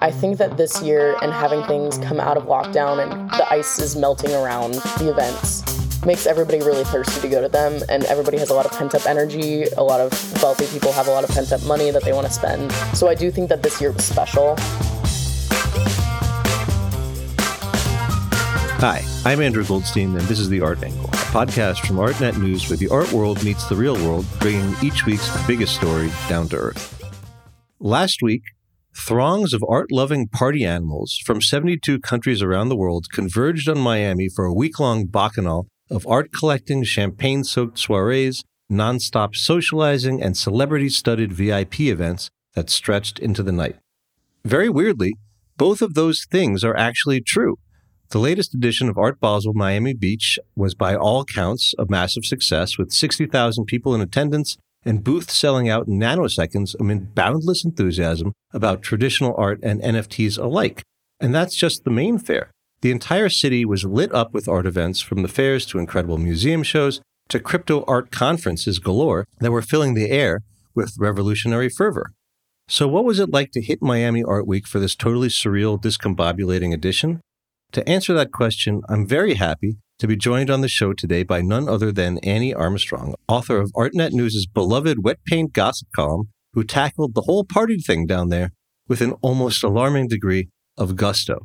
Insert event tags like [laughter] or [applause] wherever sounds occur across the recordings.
I think that this year and having things come out of lockdown and the ice is melting around the events makes everybody really thirsty to go to them and everybody has a lot of pent up energy. A lot of wealthy people have a lot of pent up money that they want to spend. So i do think that this year was special. Hi, I'm Andrew Goldstein, and this is The Art Angle, podcast from ArtNet News where the art world meets the real world, bringing each week's biggest story down to earth. Last week, throngs of art loving party animals from 72 countries around the world converged on Miami for a week long bacchanal of art collecting, champagne soaked soirees, nonstop socializing, and celebrity studded VIP events that stretched into the night. Very weirdly, both of those things are actually true. The latest edition of Art Basel Miami Beach was by all counts a massive success with 60,000 people in attendance and booths selling out in nanoseconds amid boundless enthusiasm about traditional art and NFTs alike. And that's just the main fair. The entire city was lit up with art events from the fairs to incredible museum shows to crypto art conferences galore that were filling the air with revolutionary fervor. So, what was it like to hit Miami Art Week for this totally surreal, discombobulating edition? To answer that question, I'm very happy to be joined on the show today by none other than Annie Armstrong, author of ArtNet News' beloved wet paint gossip column, who tackled the whole party thing down there with an almost alarming degree of gusto.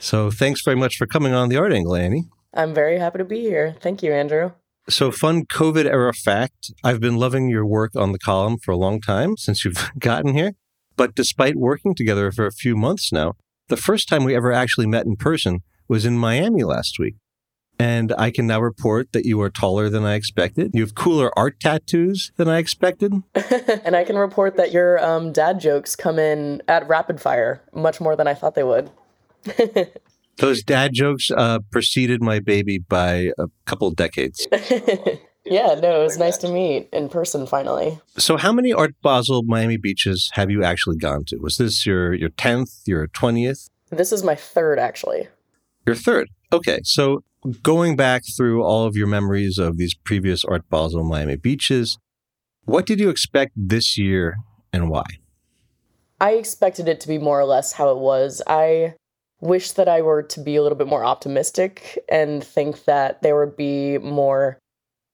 So thanks very much for coming on the Art Angle, Annie. i'm very happy to be here thank you andrew So, fun COVID era fact I've been loving your work on the column for a long time since you've [laughs] gotten here. But despite working together for a few months now, the first time we ever actually met in person was in Miami last week. And I can now report that you are taller than I expected. You have cooler art tattoos than I expected. [laughs] and i can report that your um, dad jokes come in at rapid fire much more than i thought they would [laughs] Those dad jokes uh, preceded my baby by a couple decades. [laughs] yeah no it was nice to meet in person finally So, how many Art Basel Miami beaches have you actually gone to? Was this your your tenth, your twentieth, this is my third actually your third? Okay, so going back through all of your memories of these previous Art Basel Miami beaches, what did you expect this year and why? I expected it to be more or less how it was. I wish that I were to be a little bit more optimistic and think that there would be more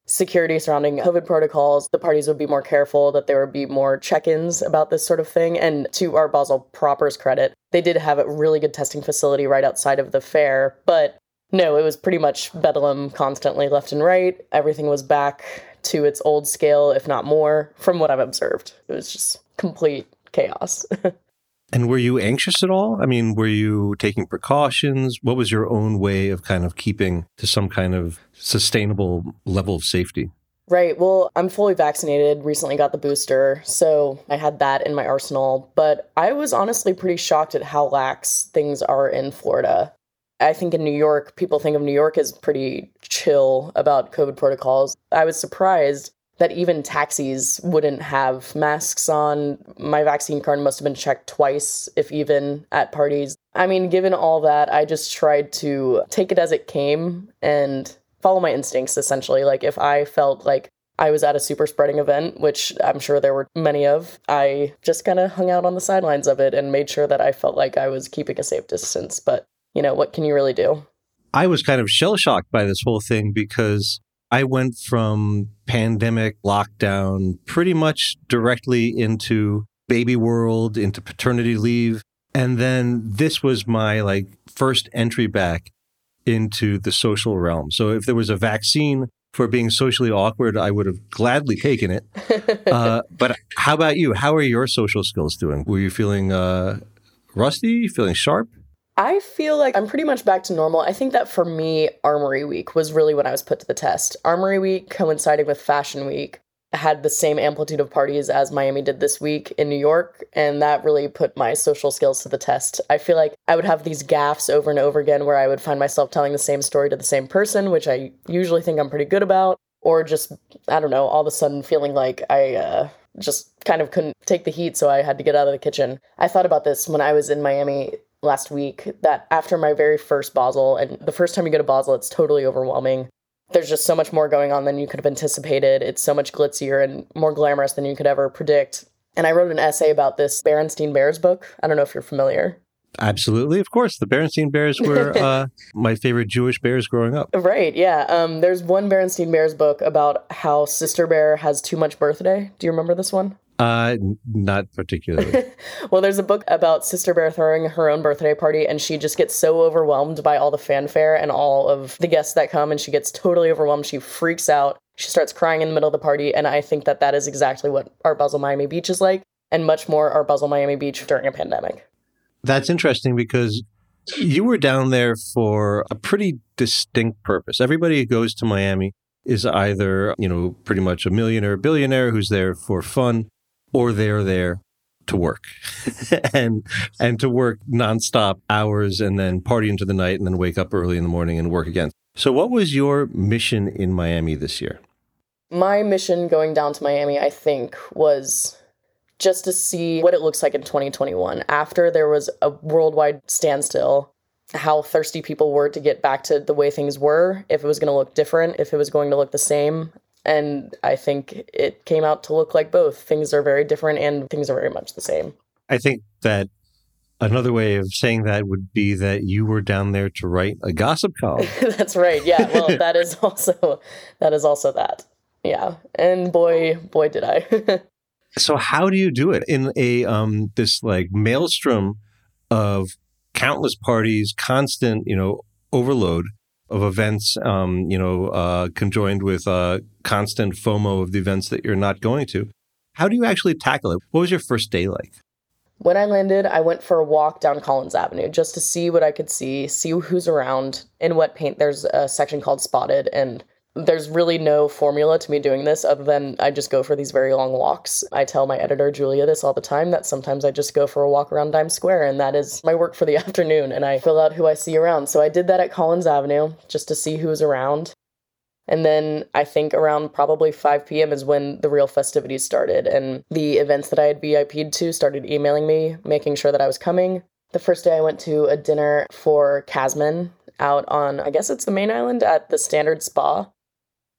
security surrounding COVID protocols. The parties would be more careful, that there would be more check ins about this sort of thing. And to Art Basel proper's credit, they did have a really good testing facility right outside of the fair. But no, it was pretty much bedlam constantly left and right. Everything was back to its old scale, if not more, from what I've observed. It was just complete chaos. [laughs] And were you anxious at all? I mean, were you taking precautions? What was your own way of kind of keeping to some kind of sustainable level of safety? Right. Well, I'm fully vaccinated, recently got the booster, so I had that in my arsenal. But I was honestly pretty shocked at how lax things are in Florida. I think in New York, people think of New York as pretty chill about COVID protocols. I was surprised that even taxis wouldn't have masks on. My vaccine card must have been checked twice, if even, at parties. I mean, given all that, I just tried to take it as it came and follow my instincts essentially. Like, if I felt like I was at a super spreading event, which I'm sure there were many of, I just kind of hung out on the sidelines of it and made sure that I felt like I was keeping a safe distance. But, you know, what can you really do? I was kind of shell shocked by this whole thing because I went from pandemic lockdown pretty much directly into baby world, into paternity leave. And then this was my like first entry back into the social realm. So if there was a vaccine for being socially awkward, I would have gladly taken it. [laughs] Uh, but how about you? How are your social skills doing? Were you feeling uh, rusty? Feeling sharp? I feel like I'm pretty much back to normal. I think that for me, Armory Week was really when I was put to the test. Armory Week coinciding with Fashion Week had the same amplitude of parties as Miami did this week in New York, and that really put my social skills to the test. I feel like I would have these gaffes over and over again where I would find myself telling the same story to the same person, which I usually think I'm pretty good about, or just, I don't know, all of a sudden feeling like I, uh, just kind of couldn't take the heat, so I had to get out of the kitchen. I thought about this when I was in Miami last week that after my very first Basel, and the first time you go to Basel, it's totally overwhelming. There's just so much more going on than you could have anticipated. It's so much glitzier and more glamorous than you could ever predict. And I wrote an essay about this Berenstain Bears book. I don't know if you're familiar. Absolutely, of course. The Berenstain Bears were [laughs] uh, my favorite Jewish bears growing up. Right, yeah. Um, there's one Berenstain Bears book about how Sister Bear has too much birthday. Do you remember this one? Uh, not particularly. [laughs] well, there's a book about Sister Bear throwing her own birthday party, and she just gets so overwhelmed by all the fanfare and all of the guests that come, and she gets totally overwhelmed. She freaks out. She starts crying in the middle of the party, and I think that that is exactly what Art Basel Miami Beach is like, and much more Art Basel Miami Beach during a pandemic. That's interesting because you were down there for a pretty distinct purpose. Everybody who goes to Miami is either, you know, pretty much a millionaire, billionaire who's there for fun, or they're there to work [laughs] and and to work nonstop hours and then party into the night and then wake up early in the morning and work again. So what was your mission in Miami this year? My mission going down to Miami, I think, was just to see what it looks like in 2021 after there was a worldwide standstill how thirsty people were to get back to the way things were if it was going to look different if it was going to look the same and I think it came out to look like both. Things are very different and things are very much the same. I think that another way of saying that would be that you were down there to write a gossip column. [laughs] That's right. Yeah. Well, [laughs] that is also that is also that. Yeah. And boy, boy did I. [laughs] so how do you do it in a um this like maelstrom of countless parties, constant, you know, overload? Of events, um, you know, uh, conjoined with uh, constant FOMO of the events that you're not going to. How do you actually tackle it? What was your first day like? When I landed, I went for a walk down Collins Avenue just to see what I could see, see who's around, in Wet Paint. There's a section called Spotted, and there's really no formula to me doing this other than I just go for these very long walks. I tell my editor, Julia, this all the time that sometimes I just go for a walk around Times Square, and that is my work for the [laughs] afternoon, and I fill out who I see around. So I did that at Collins Avenue just to see who was around. And then I think around probably 5 p.m. is when the real festivities started, and the events that I had VIP'd to started emailing me, making sure that I was coming. The first day I went to a dinner for Kasmin out on, I guess it's the main island at the Standard Spa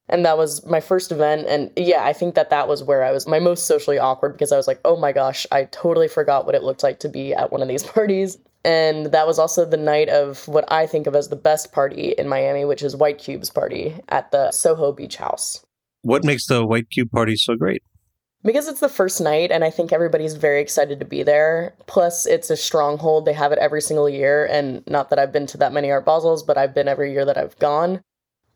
and that was my first event and yeah i think that that was where i was my most socially awkward because i was like oh my gosh i totally forgot what it looked like to be at one of these [laughs] parties. And that was also the night of what i think of as the best party in miami which is white cube's party at the soho beach house. What makes the white cube party so great? Because it's the first night and i think everybody's very excited to be there. Plus it's a stronghold. They have it every single year and not that i've been to that many art basels but i've been every year that i've gone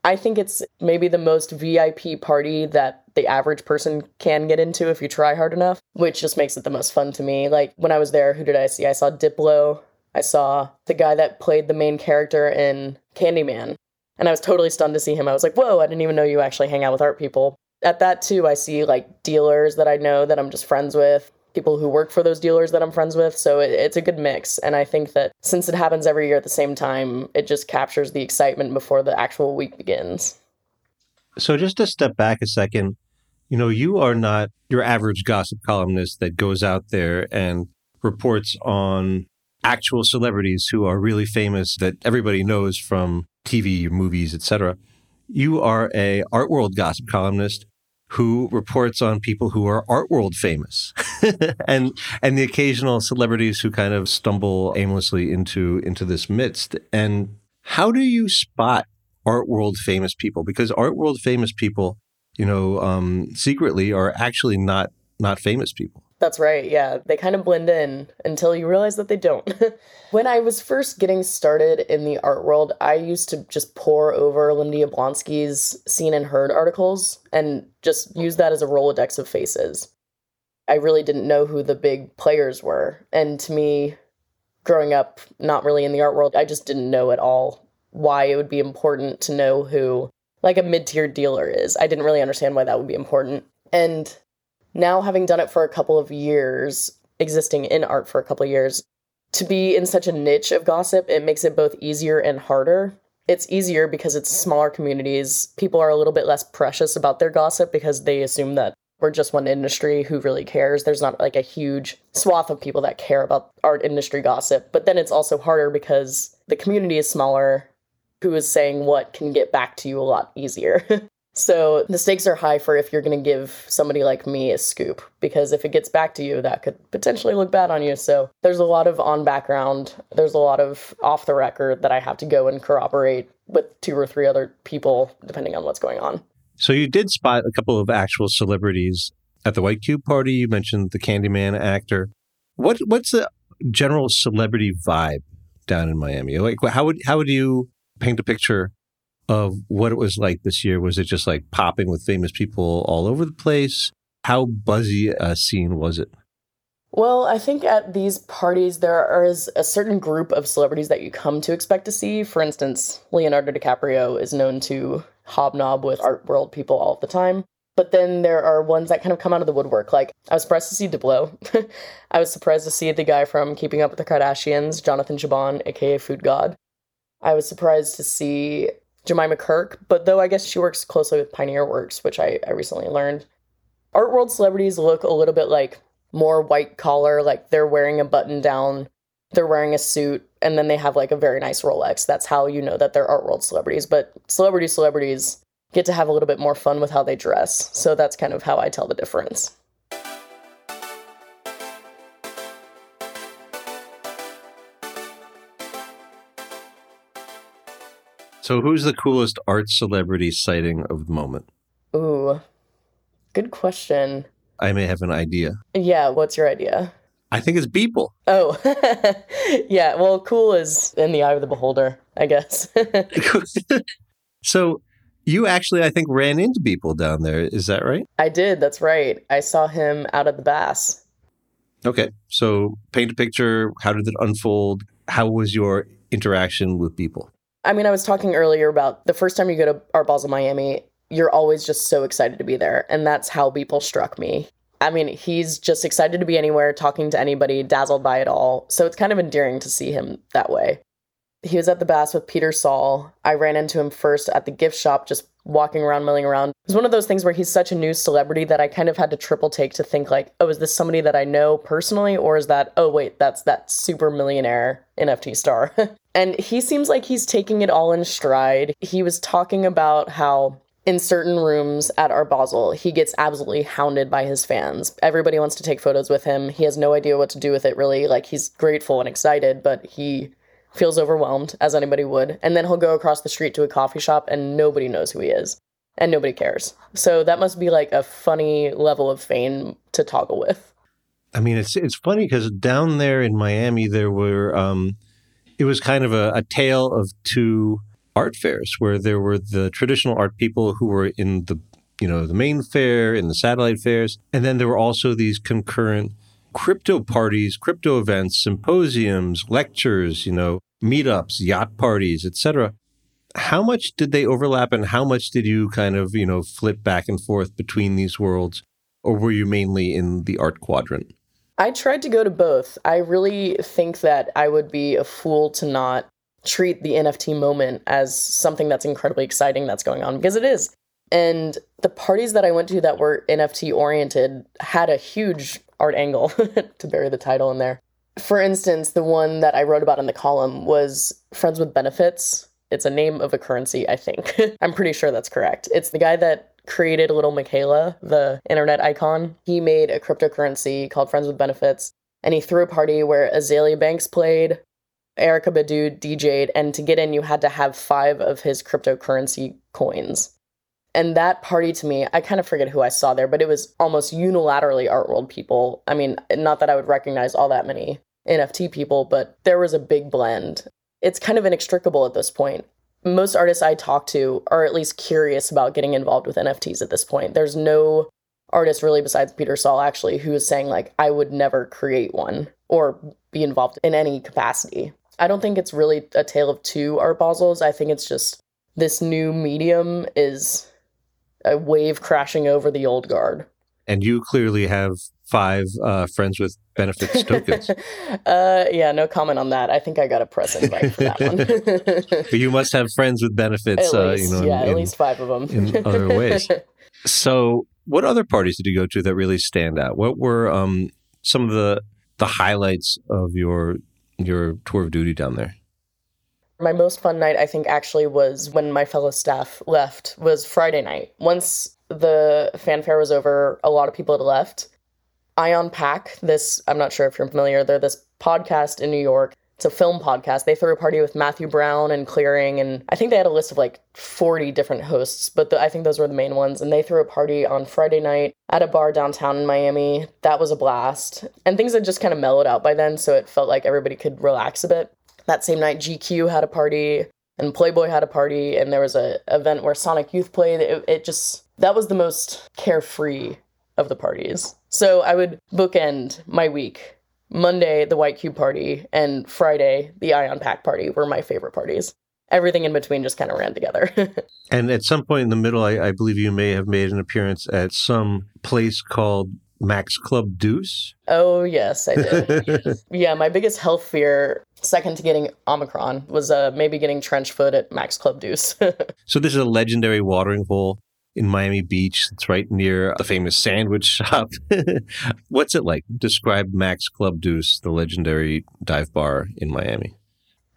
I think it's maybe the most VIP party that the average person can get into if you try hard enough, which just makes it the most fun to me. Like when I was there, who did I see? I saw Diplo. I saw the guy that played the main character in Candyman. And I was totally stunned to see him. I was like, whoa, I didn't even know you actually hang out with art people. At that, too, I see like dealers that I know that I'm just friends with people who work for those dealers that I'm friends with. So it, it's a good mix. And I think that since it happens every year at the same time, it just captures the excitement before the actual week begins. So just to step back a second, you know, you are not your average gossip columnist that goes out there and reports on actual celebrities who are really famous that everybody knows from TV, movies, etc. You are a art world gossip columnist who reports on people who are art world famous [laughs] and and the occasional celebrities who kind of stumble aimlessly into into this midst. And how do you spot art world famous people? Because art world famous people you know um, secretly are actually not not famous people that's right. Yeah. They kind of blend in until you realize that they don't. [laughs] when I was first getting started in the art world, I used to just pour over Linda Yablonsky's Scene and Heard articles and just use that as a Rolodex of faces. I really didn't know who the big players were. And to me, growing up not really in the art world, I just didn't know at all why it would be important to know who like a mid-tier dealer is. I didn't really understand why that would be important. And now having done it for a couple of years, existing in art for a couple of years, to be in such a niche of gossip, it makes it both easier and harder. It's easier because it's smaller communities. People are a little bit less precious about their gossip because they assume that we're just one industry who really cares. There's not like a huge swath of people that care about art industry gossip. But then it's also harder because the community is smaller. Who is saying what can get back to you a lot easier. [laughs] So the stakes are high for if you're going to give somebody like me a scoop, because if it gets back to you, that could potentially look bad on you. So there's a lot of on background, there's a lot of off the record that I have to go and corroborate with two or three other people, depending on what's going on. So you did spot a couple of actual celebrities at the White Cube party. You mentioned the Candyman actor. What what's the general celebrity vibe down in Miami? Like how would how would you paint a picture of what it was like this year? Was it just like popping with famous people all over the place? How buzzy a scene was it? Well, I think at these parties there is a certain group of celebrities that you come to expect to see. For instance, Leonardo DiCaprio is known to hobnob with art world people all the time. But then there are ones that kind of come out of the woodwork. Like I was surprised to see Diplo. [laughs] I was surprised to see the guy from Keeping Up with the Kardashians, Jonathan Cheban, aka Food God. I was surprised to see Jemima Kirk, but though I guess she works closely with Pioneer Works, which I, I recently learned. Art world celebrities look a little bit like more white collar, like they're wearing a button down, they're wearing a suit, and then they have like a very nice Rolex. That's how you know that they're art world celebrities. But celebrity celebrities get to have a little bit more fun with how they dress. So that's kind of how I tell the difference. So, who's the coolest art celebrity sighting of the moment? Ooh, good question. I may have an idea. Yeah, what's your idea? I think it's Beeple. Oh, [laughs] yeah. Well, cool is in the eye of the beholder, I guess. [laughs] [laughs] so, you actually, I think, ran into Beeple down there. Is that right? I did. That's right. I saw him out at the Bass. Okay. So, paint a picture. How did it unfold? How was your interaction with Beeple? I mean, I was talking earlier about the first time you go to Art Basel Miami, you're always just so excited to be there. And that's how Beeple struck me. I mean, he's just excited to be anywhere, talking to anybody, dazzled by it all. So it's kind of endearing to see him that way. He was at the Bass with Peter Saul. I ran into him first at the gift shop, just walking around, milling around. It was one of those things where he's such a new celebrity that I kind of had to triple take to think like, oh, is this somebody that I know personally, or is that, oh wait, that's that super millionaire NFT star? [laughs] and he seems like he's taking it all in stride. He was talking about how in certain rooms at Art Basel, he gets absolutely hounded by his fans. Everybody wants to take photos with him. He has no idea what to do with it, really. Like, he's grateful and excited, but he feels overwhelmed, as anybody would. And then he'll go across the street to a coffee shop and nobody knows who he is. And nobody cares. So that must be like a funny level of fame to toggle with. I mean, it's it's funny because down there in Miami, there were um, it was kind of a, a tale of two art fairs where there were the traditional art people who were in the you know the main fair in the satellite fairs and then there were also these concurrent crypto parties, crypto events, symposiums, lectures, you know, meetups, yacht parties, etc. How much did they overlap and how much did you kind of, you know, flip back and forth between these worlds or were you mainly in the art quadrant? I tried to go to both. I really think that I would be a fool to not treat the NFT moment as something that's incredibly exciting that's going on because it is. And the parties that I went to that were NFT oriented had a huge art angle [laughs] to bury the title in there. For instance, the one that I wrote about in the column was Friends with Benefits. It's a name of a currency, I think. [laughs] I'm pretty sure that's correct. It's the guy that created Lil Miquela, the internet icon. He made a cryptocurrency called Friends with Benefits, and he threw a party where Azealia Banks played, Erykah Badu DJ'd, and to get in, you had to have five of his cryptocurrency coins. And that party to me, I kind of forget who I saw there, but it was almost unilaterally art world people. I mean, not that I would recognize all that many NFT people, but there was a big blend. It's kind of inextricable at this point. Most artists I talk to are at least curious about getting involved with NFTs at this point. There's no artist really besides Peter Saul actually who is saying like I would never create one or be involved in any capacity. I don't think it's really a tale of two art Basels. I think it's just this new medium is a wave crashing over the old guard. And you clearly have five uh, friends with benefits tokens. [laughs] uh, yeah, no comment on that. I think I got a press invite for that one. [laughs] but you must have friends with benefits. At least, uh, you know, yeah, in, at least five of them in other ways. [laughs] So, what other parties did you go to that really stand out? What were um, some of the the highlights of your your tour of duty down there? My most fun night, I think, actually was when my fellow staff left, was Friday night. Once the fanfare was over, a lot of people had left. Ion Pack, this, I'm not sure if you're familiar, they're this podcast in New York. It's a film podcast. They threw a party with Matthew Brown and Clearing, and I think they had a list of like 40 different hosts, but the, I think those were the main ones. And they threw a party on Friday night at a bar downtown in Miami. That was a blast. And things had just kind of mellowed out by then, so it felt like everybody could relax a bit. That same night, GQ had a party and Playboy had a party, and there was a event where Sonic Youth played. It, it just that was the most carefree of the parties. So I would bookend my week. Monday, the White Cube party, and Friday, the Ion Pack party were my favorite parties. Everything in between just kind of ran together. [laughs] and at some point in the middle, I, I believe you may have made an appearance at some place called Mac's Club Deuce. Oh, yes, I did. [laughs] yeah, my biggest health fear, second to getting Omicron, was uh, maybe getting trench foot at Mac's Club Deuce. [laughs] so, this is a legendary watering hole in Miami Beach. It's right near the famous sandwich [laughs] shop. What's it like? Describe Mac's Club Deuce, the legendary dive bar in Miami.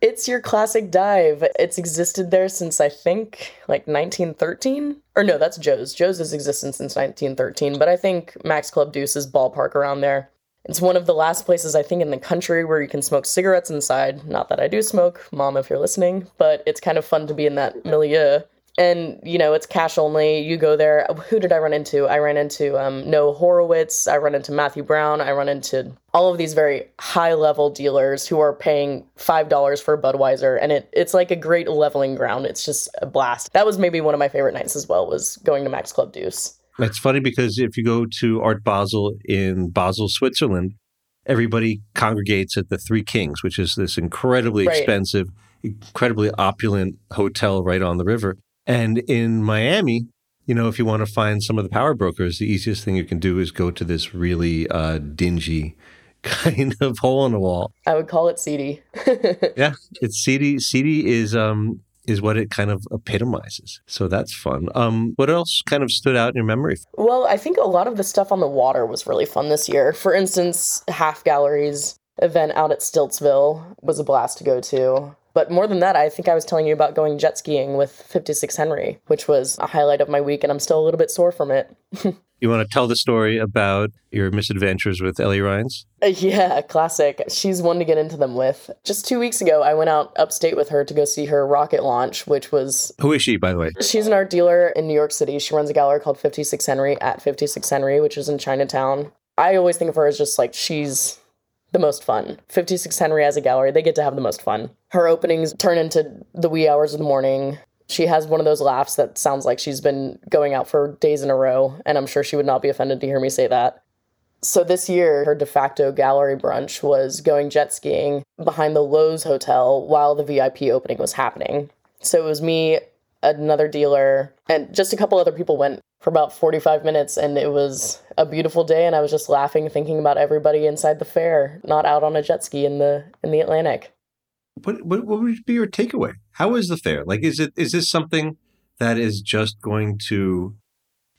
It's your classic dive. It's existed there since I think like 1913. Or no, that's Joe's. Joe's has existed since 1913, but I think Mac's Club Deuce is ballpark around there. It's one of the last places I think in the country where you can smoke cigarettes inside. Not that I do smoke, mom, if you're listening, but it's kind of fun to be in that milieu and you know it's cash only. You go there. Who did i run into? I ran into um, noah horowitz. I run into matthew brown. I run into all of these very high level dealers who are paying five dollars for budweiser and it, it's like a great leveling ground. It's just a blast. That was maybe one of my favorite nights as well was going to mac's club deuce. It's funny because if you go to art basel in basel switzerland everybody congregates at the three kings which is this incredibly right. expensive incredibly opulent hotel right on the river and in Miami, you know, if you want to find some of the power brokers, the easiest thing you can do is go to this really uh, dingy [laughs] kind of hole in the wall. I would call it seedy. [laughs] yeah, it's seedy. Seedy is um is what it kind of epitomizes. So that's fun. Um, what else kind of stood out in your memory? Well, I think a lot of the stuff on the water was really fun this year. For instance, Half Gallery's event out at Stiltsville was a blast to go to. But more than that, I think I was telling you about going jet skiing with 56 Henry, which was a highlight of my week, and I'm still a little bit sore from it. [laughs] you want to tell the story about your misadventures with Ellie Rines? Uh, yeah, classic. She's one to get into them with. Just two weeks ago, I went out upstate with her to go see her rocket launch, which was. Who is she, by the way? She's an art dealer in New York City. She runs a gallery called 56 Henry at 56 Henry, which is in Chinatown. I always think of her as just like she's the most fun. 56 Henry as a gallery, they get to have the most fun. Her openings turn into the wee hours of the morning. She has one of those laughs that sounds like she's been going out for days in a row, and I'm sure she would not be offended to hear me say that. So this year, her de facto gallery brunch was going jet skiing behind the Loews Hotel while the VIP opening was happening. So it was me, another dealer, and just a couple other people went for about 45 minutes and it was a beautiful day and I was just laughing thinking about everybody inside the fair not out on a jet ski in the in the Atlantic. What what, what would be your takeaway? How is the fair? Like is it is this something that is just going to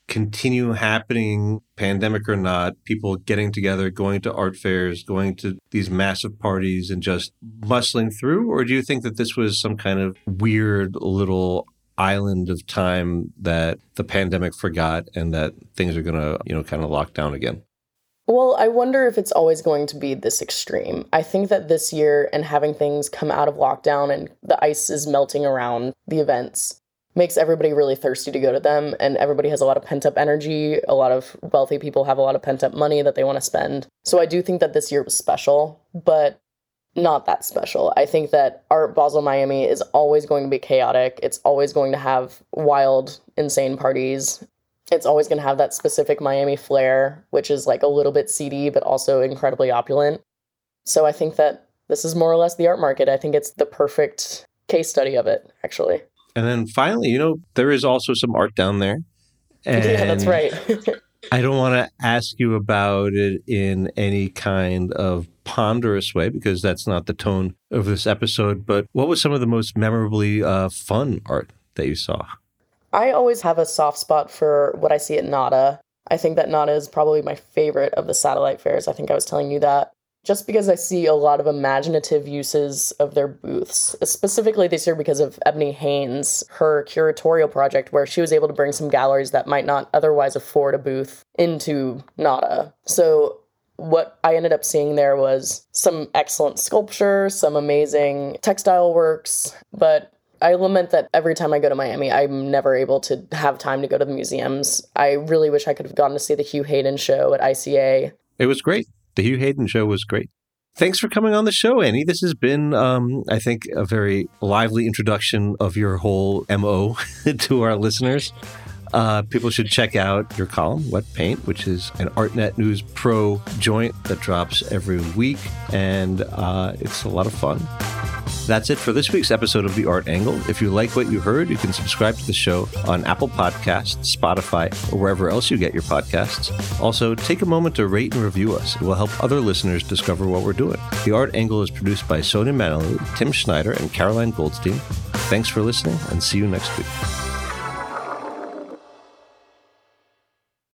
continue happening pandemic or not people getting together going to art fairs going to these massive parties and just muscling through or do you think that this was some kind of weird little island of time that the pandemic forgot and that things are going to, you know, kind of lock down again? Well, I wonder if it's always going to be this extreme. I think that this year and having things come out of lockdown and the ice is melting around the events makes everybody really thirsty to go to them and everybody has a lot of pent up energy. A lot of wealthy people have a lot of pent up money that they want to spend. So I do think that this year was special, but not that special. I think that Art Basel Miami is always going to be chaotic. It's always going to have wild, insane parties. It's always going to have that specific Miami flair, which is like a little bit seedy, but also incredibly opulent. So I think that this is more or less the art market. I think it's the perfect case study of it, actually. And then finally, you know, there is also some art down there. And yeah, that's right. [laughs] I don't want to ask you about it in any kind of ponderous way because that's not the tone of this episode. But what was some of the most memorably uh, fun art that you saw? I always have a soft spot for what I see at NADA. I think that NADA is probably my favorite of the satellite fairs. I think I was telling you that. just because I see a lot of imaginative uses of their booths, specifically this year because of Ebony Haynes, her curatorial project, where she was able to bring some galleries that might not otherwise afford a booth into NADA. So what I ended up seeing there was some excellent sculpture, some amazing textile works, but I lament that every time I go to Miami, I'm never able to have time to go to the museums. I really wish I could have gone to see the Hugh Hayden show at ICA. It was great. The Hugh Hayden show was great. Thanks for coming on the show, Annie. This has been, um, I think, a very lively introduction of your whole MO [laughs] to our listeners. Uh, people should check out your column, Wet Paint, which is an ArtNet News Pro joint that drops every week, and uh, it's a lot of fun. That's it for this week's episode of The Art Angle. If you like what you heard, you can subscribe to the show on Apple Podcasts, Spotify, or wherever else you get your podcasts. Also, take a moment to rate and review us. It will help other listeners discover what we're doing. The Art Angle is produced by Sonia Manalou, Tim Schneider, and Caroline Goldstein. Thanks for listening, and see you next week.